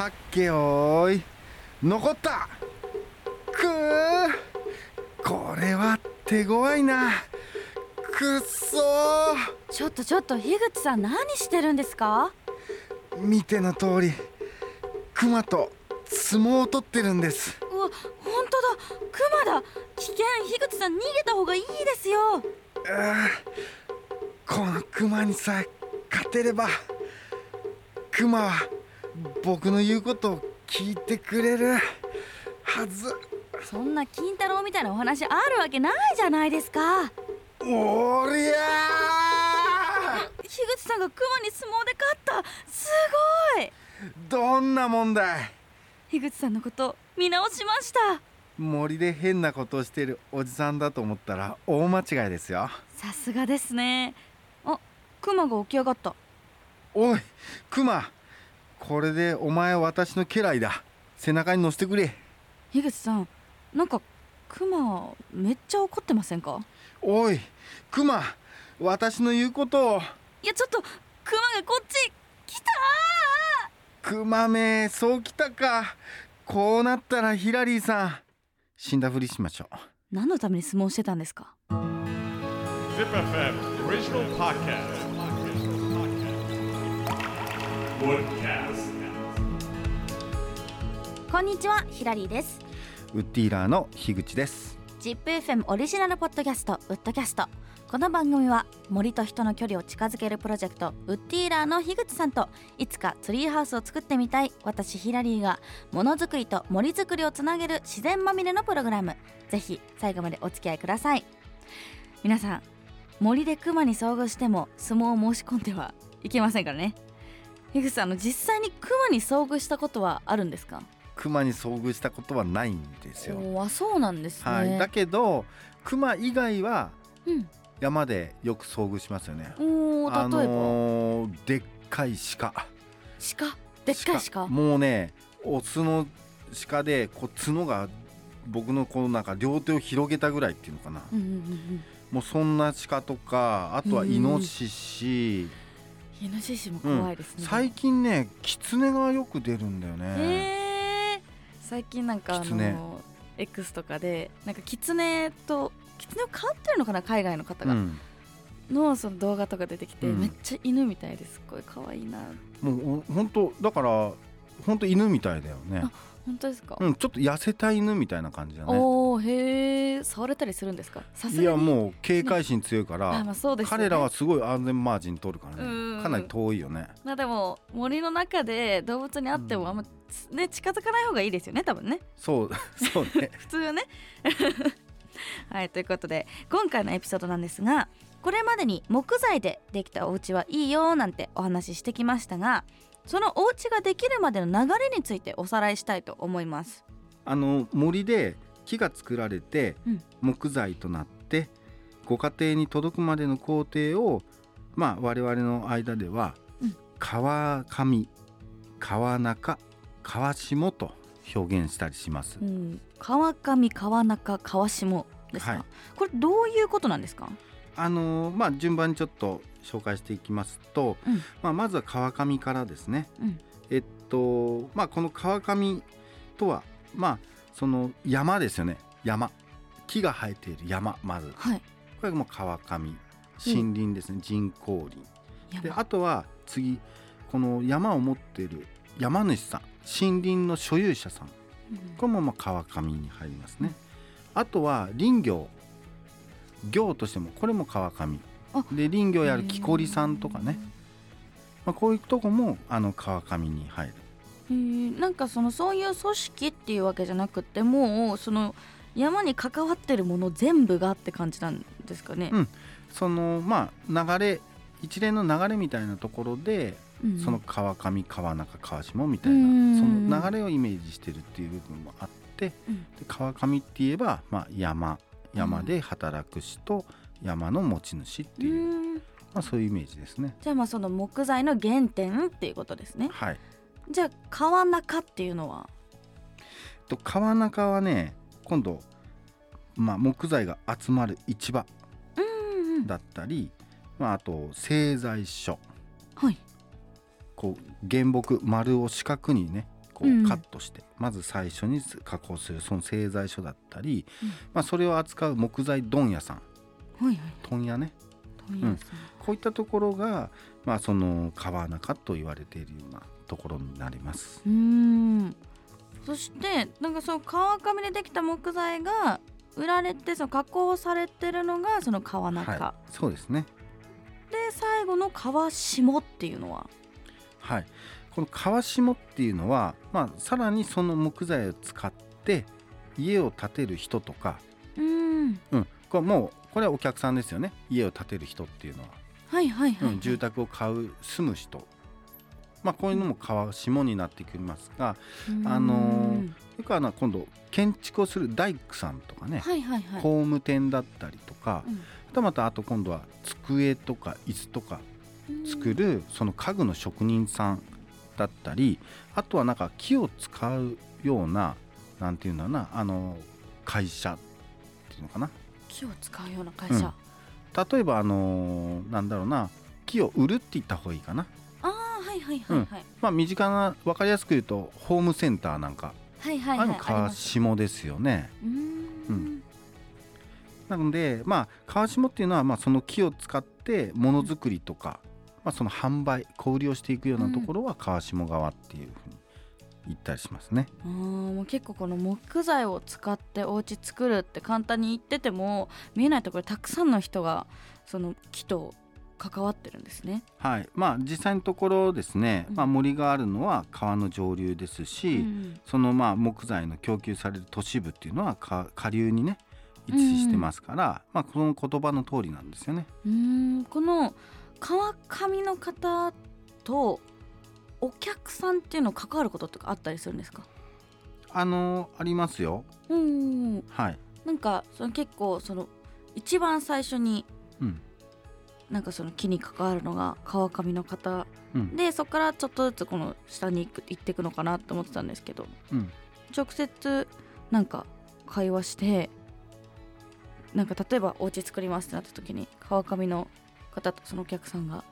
はっけよーい。残った。くー。これは手強いな。くっそー。ちょっとちょっと樋口さん何してるんですか？見ての通りクマと相撲を取ってるんです。うわ本当だ。クマだ。危険。樋口さん逃げた方がいいですよ。このクマにさえ勝てればクマは僕の言うことを聞いてくれるはず。そんな金太郎みたいなお話あるわけないじゃないですか。おりゃ樋口さんがクマに相撲で勝った。すごい。ーどんなもんだい。樋口さんのこと見直しました。森で変なことをしてるおじさんだと思ったら大間違いですよ。さすがですね。あクマが起き上がった。おいクマこれでお前は私の家来だ。背中に乗せてくれ。樋口さんなんかクマめっちゃ怒ってませんか？おいクマ私の言うことを。いやちょっとクマがこっち来たクマめそうきたか。こうなったらヒラリーさん。死んだふりしましょう。何のために相撲してたんですか？Zip FM original podcast. Woodcast. こんにちはヒラリーです。ウッディーラーの樋口です。ZIPFM オリジナルポッドキャストウッドキャスト。この番組は森と人の距離を近づけるプロジェクトウッディーラーの樋口さんといつかツリーハウスを作ってみたい私ヒラリーがものづくりと森づくりをつなげる自然まみれのプログラム。ぜひ最後までお付き合いください。皆さん森でクマに遭遇しても相撲を申し込んではいけませんからね樋口さんあの実際にクマに遭遇したことはあるんですか？クマに遭遇したことはないんですよ、あそうなんですね、はい、だけどクマ以外はうん。山でよく遭遇しますよね。おー例えば、あのーでっかい鹿。鹿？でっかい鹿？もうねオスの鹿でこう角が僕のこうなんか両手を広げたぐらいっていうのかな、うんうんうんうん。もうそんな鹿とかあとはイノシシ、イノシシもうん怖いですね、最近ねキツネがよく出るんだよね、えー、最近なんかあの X とかでなんかキツネとキツネを飼ってるのかな海外の方が、うん、のその動画とか出てきて、うん。めっちゃ犬みたいです。っごい可愛いなもう本当だから本当犬みたいだよね。あ本当ですか、うんちょっと痩せた犬みたいな感じだねへえ触れたりするんですか？いやもう警戒心強いかあら、ね。彼らはすごい安全マージン取るからうん。ねかなり遠いよね。まあでも森の中で動物に会ってもあんま、ね近づかない方がいいですよね多分ね。そう そうね。普通はね。はいということで今回のエピソードなんですがこれまでに木材でできたお家はいいよなんてお話ししてきましたがそのお家ができるまでの流れについておさらいしたいと思います。あの森で木が作られてうん。木材となってご家庭に届くまでの工程をまあ我々の間ではうん。川上川中川下と表現したりします。うん、川上川中川下ですか、はい。これどういうことなんですか？あのまあ順番にちょっと紹介していきますと、うん。まあ、まずは川上からですね。うん。えっとまあこの川上とはまあその山ですよね。山。木が生えている山まず。はい。これがもう川上。森林ですね、人工林。で山あとは次この山を持っている山主さん。森林の所有者さん。うん。これもまあ川上に入りますね。あとは林業。業としてもこれも川上。あで林業やる木こりさんとかね、まあ、こういうとこもあの川上に入るへー。なんかそのそういう組織っていうわけじゃなくてもうその山に関わってるもの全部がって感じなんですかね？うん。そのまあ流れ一連の流れみたいなところで、うん。その川上川中川下みたいな、うん。その流れをイメージしてるっていう部分もあって、うん。で川上って言えば、まあ、山。山で働く人と山の持ち主っていう、うん。まあ、そういうイメージですね。じゃあまあその木材の原点っていうことですね。はい、じゃあ川中っていうのは？と川中はね今度、まあ、木材が集まる市場うんうんだったり、まあ、あと製材所。はい。こう原木丸を四角にねこうん。うカットして、まず最初に加工するその製材所だったり、うん。まあ、それを扱う木材問屋さん。はいはい。問屋ね。問屋さん、こういったところが、まあ、その川中と言われているようなところになります。うーん。そしてなんかその川上でできた木材が売られてその加工されてるのがその川中、はい、そうですね。で最後の川下っていうのは？はい、この川下っていうのは、まあ、さらにその木材を使って家を建てる人とか、うーん。うん、これもうこれはお客さんですよね。家を建てる人っていうのは、はいはいはい、うん、住宅を買う住む人、まあ、こういうのも川下になってきますがあのーよくあの今度建築をする大工さんとかね、はいはいはい。工務店だったりとか、うん。あとまたあと今度は机とか椅子とか作るその家具の職人さんだったりあとはなんか木を使うようななんていうんだろうなあの会社っていうのかな。木を使うような会社、例えばあのなんだろうな木を売るって言った方がいいかなまあ身近な分かりやすく言うとホームセンターなんか、はいはいはいあの川下ですよね。うーん。うん。なのでまあ川下っていうのはまあその木を使ってものづくりとか、まあ、その販売小売りをしていくようなところは川下側っていうふうに言ったりしますね。あーもう結構この木材を使ってお家作るって簡単に言ってても見えないところたくさんの人がその木と関わってるんですね。はい。まあ、実際のところですね、うん。まあ、森があるのは川の上流ですし、うん。そのまあ木材の供給される都市部っていうのはか下流にね位置してますから、まあ、この言葉の通りなんですよね。うーん。この川上の方とお客さんっていうの関わることとかあったりするんですか？あのありますよ。うん。はい、なんかその結構その一番最初にうんなんかその木に関わるのが川上の方うん。でそこからちょっとずつこの下に行く行っていくのかなって思ってたんですけどうん。直接なんか会話してなんか例えばお家作りますってなった時に川上の方とそのお客さんが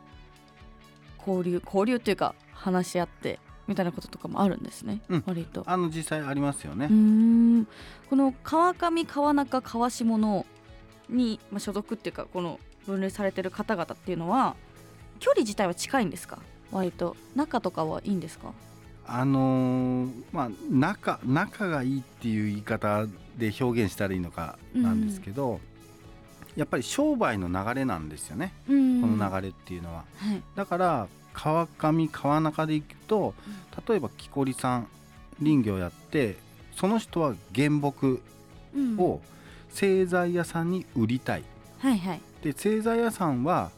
交流交流っていうか話し合ってみたいなこととかもあるんですね、うん。割と。あの実際ありますよね。この川上川中川下のに、まあ、所属っていうかこの分類されてる方々っていうのは距離自体は近いんですか？割と。仲とかはいいんですか？あのーまあ仲仲がいいっていう言い方で表現したらいいのかなんですけど、やっぱり商売の流れなんですよね、うん。この流れっていうのは。はい。だから川上川中で行くと例えば木こりさん林業やってその人は原木うん。を製材屋さんに売りたいはいはい。で製材屋さんは、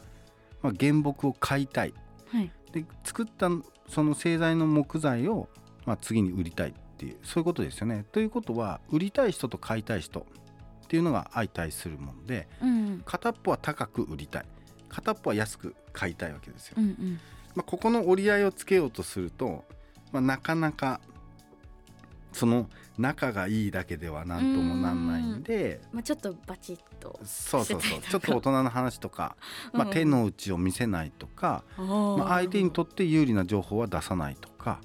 まあ、原木を買いたい。はい。で作ったその製材の木材を、まあ、次に売りたいっていうそういうことですよね。ということは売りたい人と買いたい人っていうのが相対するもんでうん。片っぽは高く売りたい。片っぽは安く買いたいわけですよ。うんうん。まあ、ここの折り合いをつけようとすると、まあ、なかなかその仲がいいだけでは何ともなんないんで。まあちょっとバチッとそうそうそう。ちょっと大人の話とか、まあ、うん手の内を見せないとか、ままあ、相手にとって有利な情報は出さないとか、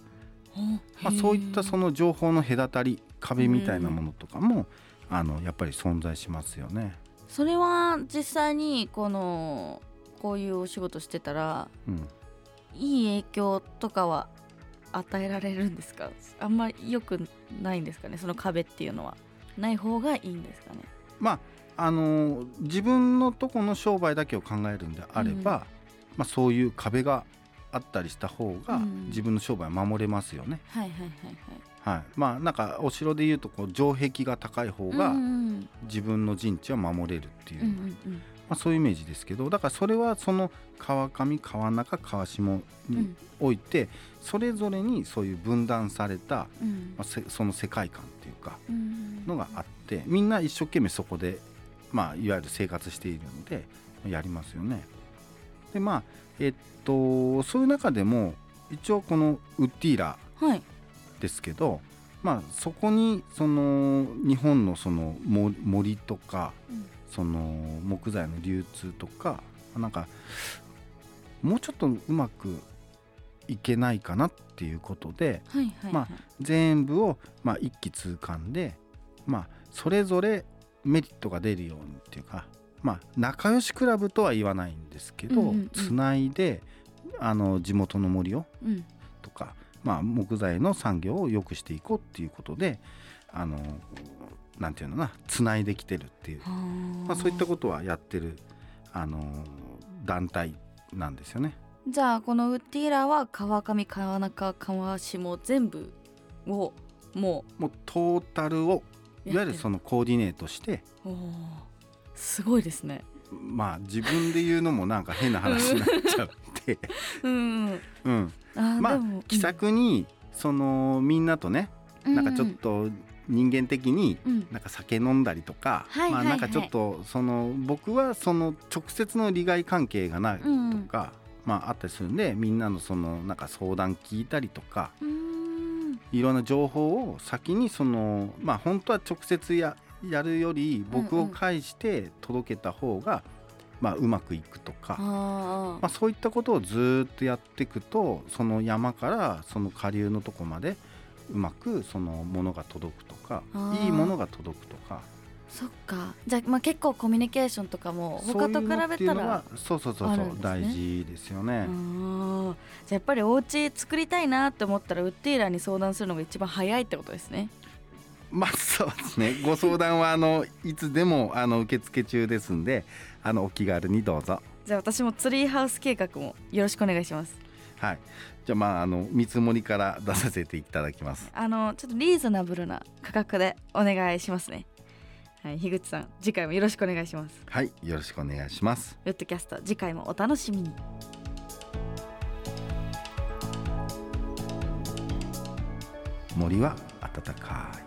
まあ、そういったその情報の隔たり壁みたいなものとかも、あのやっぱり存在しますよね。それは実際にこのこういうお仕事してたらうん。いい影響とかは与えられるんですか？あんまり良くないんですかね？その壁っていうのは。ない方がいいんですかね？まああの自分のとこの商売だけを考えるんであれば、まあ、そういう壁があったりした方がうん。自分の商売は守れますよね。はいはいはいはい、まあなんかお城でいうとこう城壁が高い方はいがうんうん。自分の陣地は守れるっていう、うんうんうんまあ、そういうイメージですけどだからそれはその川上川中川下うん。においてそれぞれにそういう分断された、うん。まあ、せその世界観っていうかうん。のがあってみんな一生懸命そこで、まあ、いわゆる生活しているのでやりますよね。でまあえっとそういう中でも一応このウッディーラはい。ですけど、まあ、そこにその日本のそのも森とかうんその木材の流通とかなんかもうちょっとうまくいけないかなっていうことではいはい、ま全部をまあ一気通貫でまあそれぞれメリットが出るようにっていうかまあ仲良しクラブとは言わないんですけど、うんうんうん。つないであの地元の森をうん。とか、まあ、木材の産業を良くしていこうっていうことであのなんていうのかなつないできてるっていう、まあ、そういったことはやってるあの団体なんですよね。じゃあこのウッディーラーは川上川中川下全部をももうトータルをういわゆるそのコーディネートしてすごいですね。まあ自分で言うのもなんか変な話になっちゃって、うんうん、まあ気さくにそのみんなとねなんかちょっと人間的にうん。うんなんか酒飲んだりとか、はいはいはい。まあなんかちょっとその僕はその直接の利害関係がないうん。とか、まああったりするんでみんなのそのなんか相談聞いたりとかいろんな情報を先にそのまあ本当は直接ややるより僕を介して届けた方が、まあうまくいくとか。あまあ、そういったことをずーっとやっていくとその山からその下流のとこまでうまくそのものが届くとかいいものが届くとか。そっか。じゃあまあ結構コミュニケーションとかも他と比べたらそうそうそうそう、ね。大事ですよね。じゃあやっぱりお家作りたいなって思ったらウッディーラーに相談するのが一番早いってことですね。まあそうですね。ご相談はあのいつでもあの受付中ですんであのお気軽にどうぞ。じゃあ私もツリーハウス計画もよろしくお願いしますはい、じゃあまああの見積もりから出させていただきます。あのちょっとリーズナブルな価格でお願いしますねはい樋口さん次回もよろしくお願いしますはいよろしくお願いします。ウッドキャスト次回もお楽しみに森は暖かい。